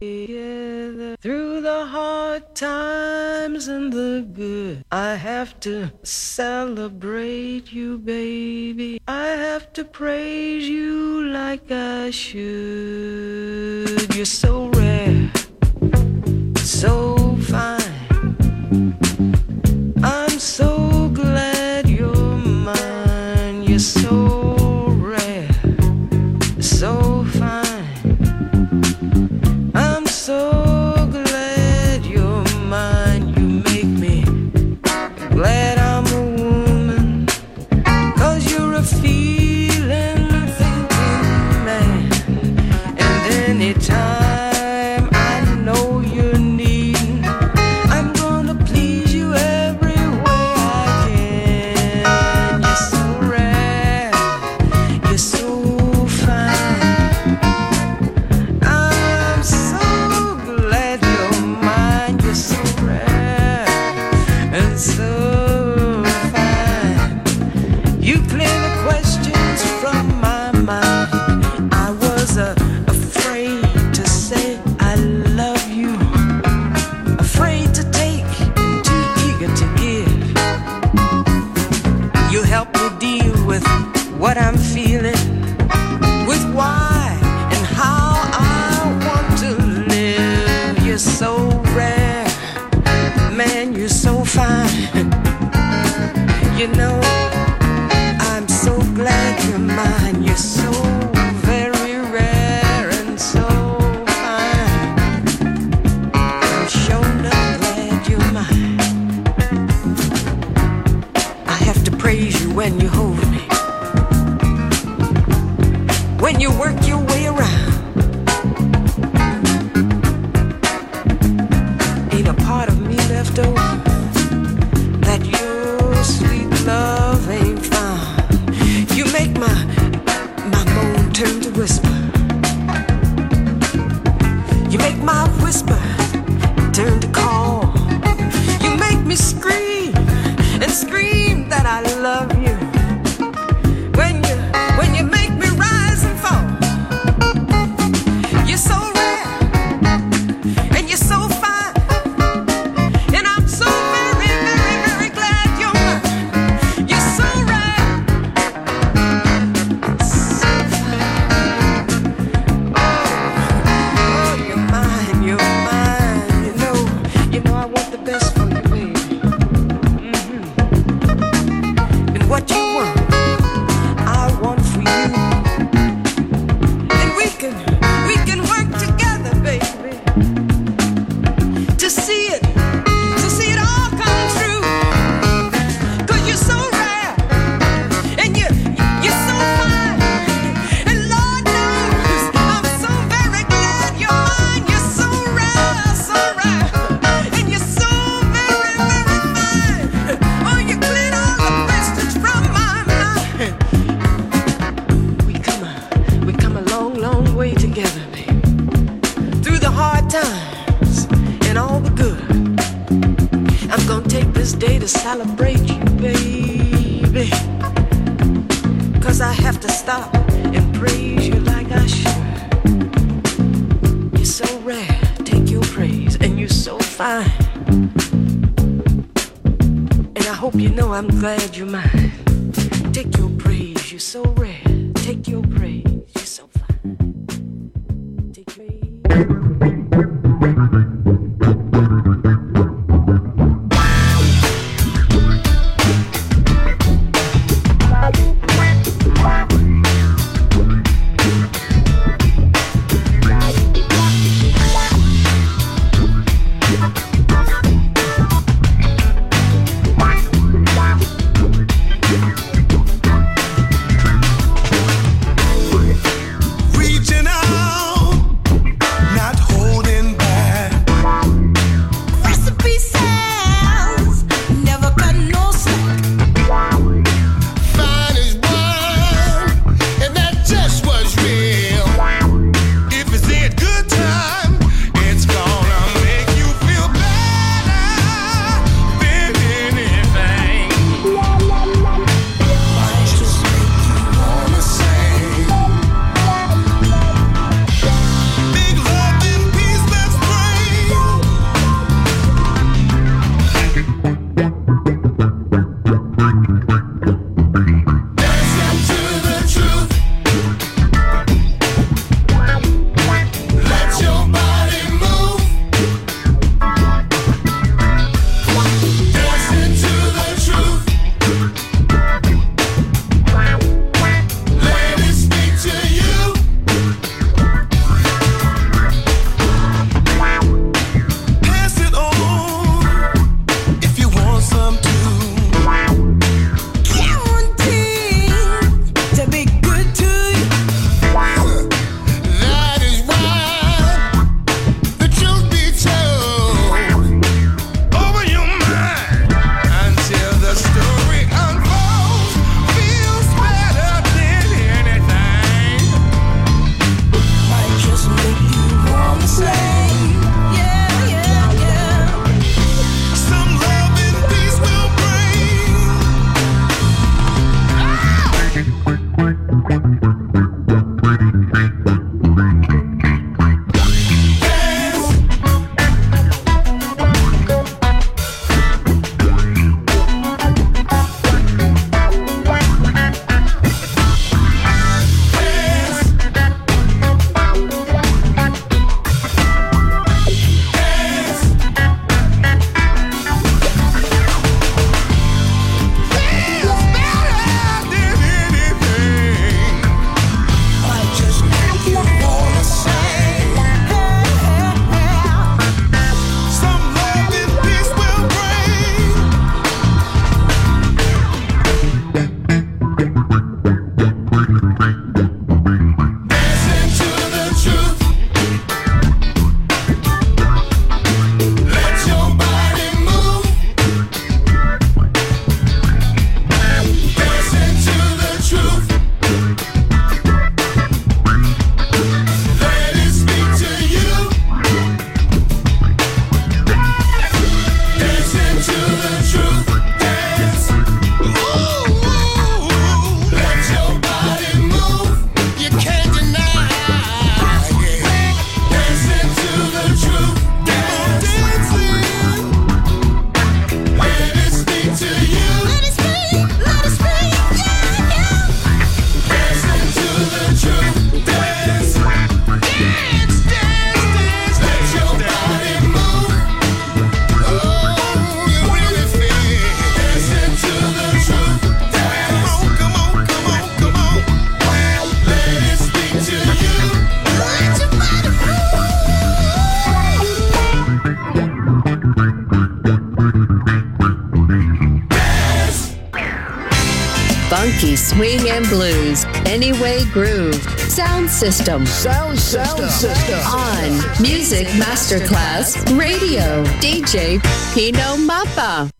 together through the hard times and the good. I have to celebrate you, baby. I have to praise you like I should. You're so rare, so fine. System. Sound system. system. On Music Masterclass Radio, DJ Pino Mappa.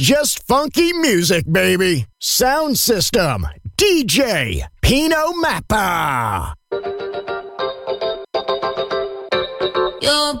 just funky music, baby. Sound system, DJ, Pino Mappa. You're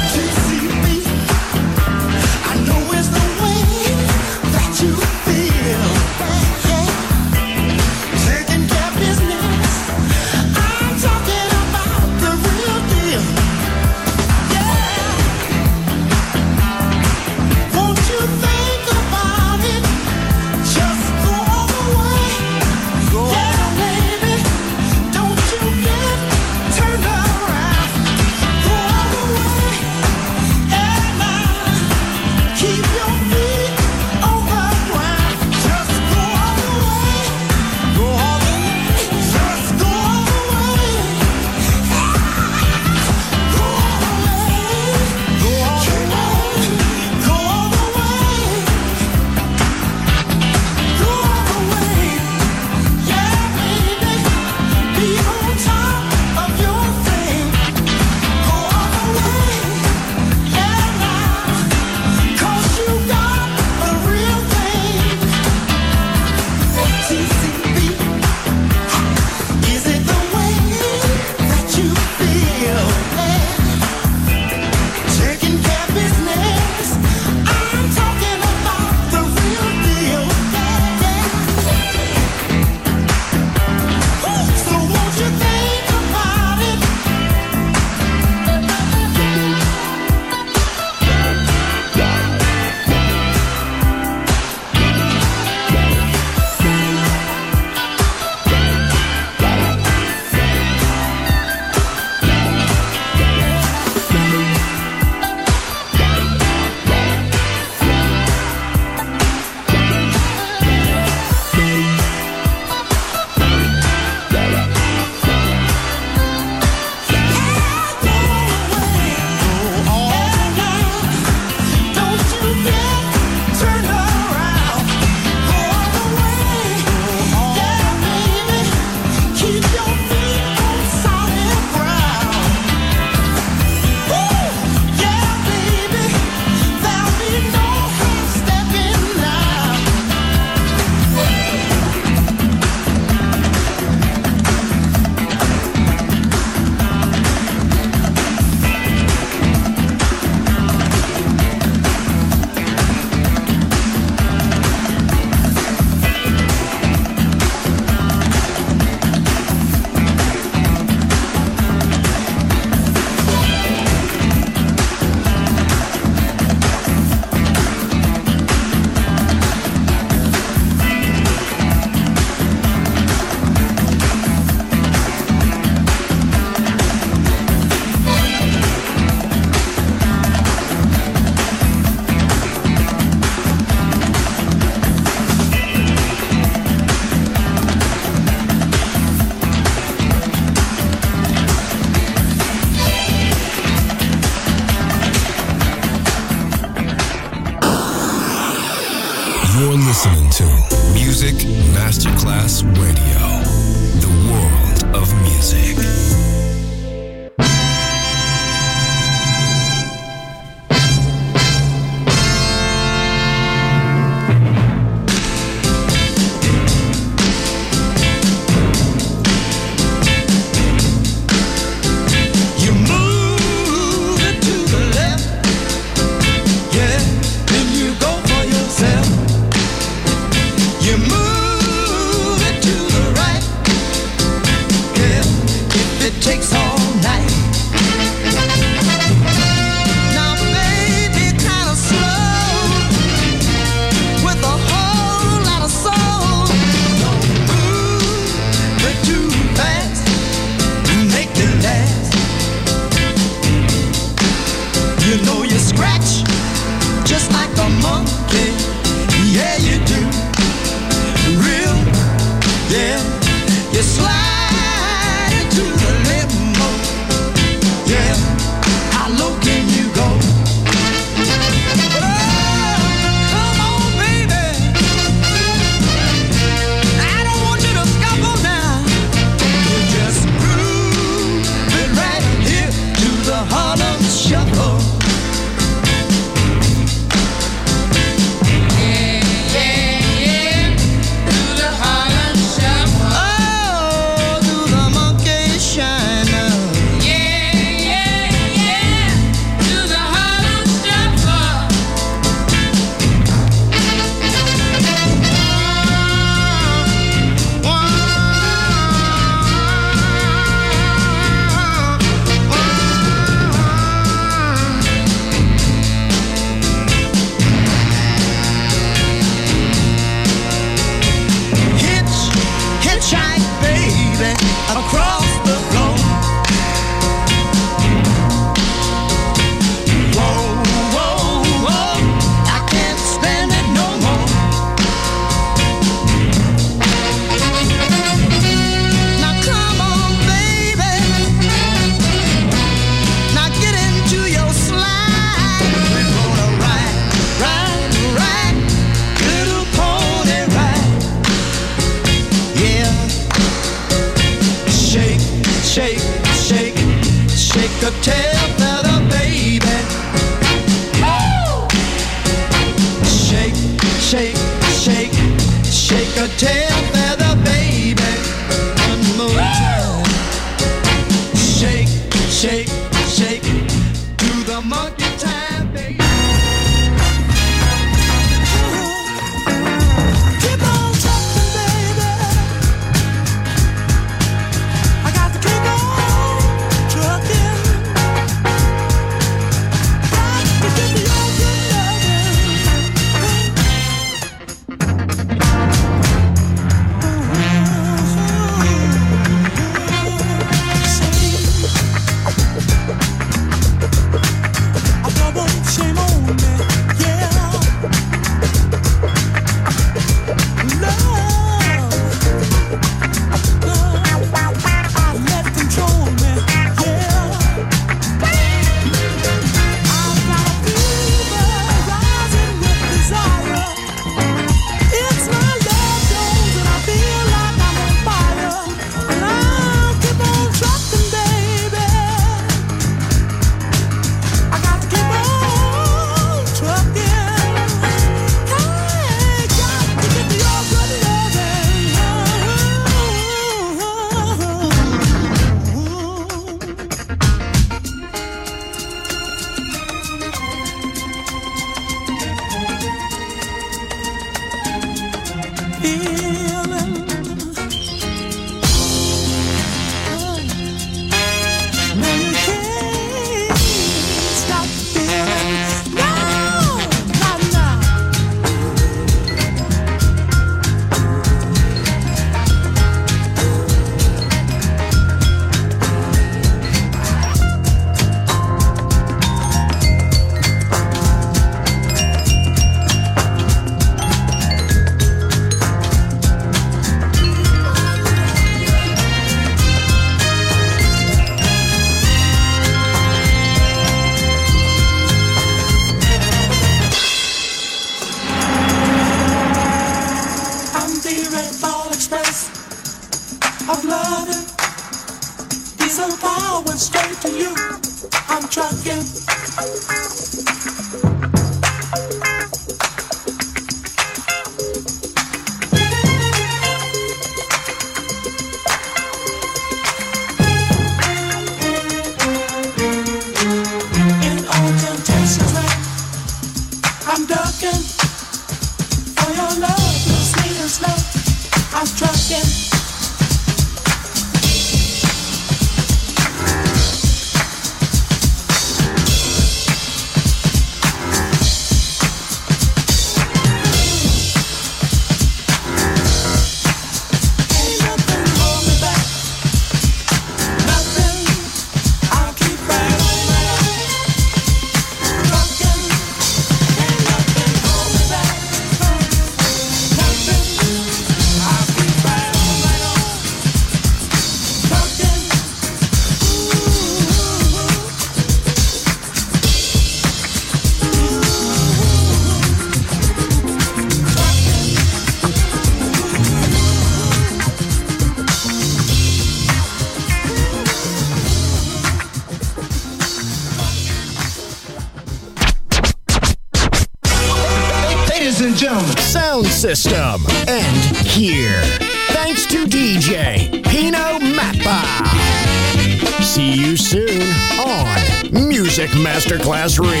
Masterclass Radio.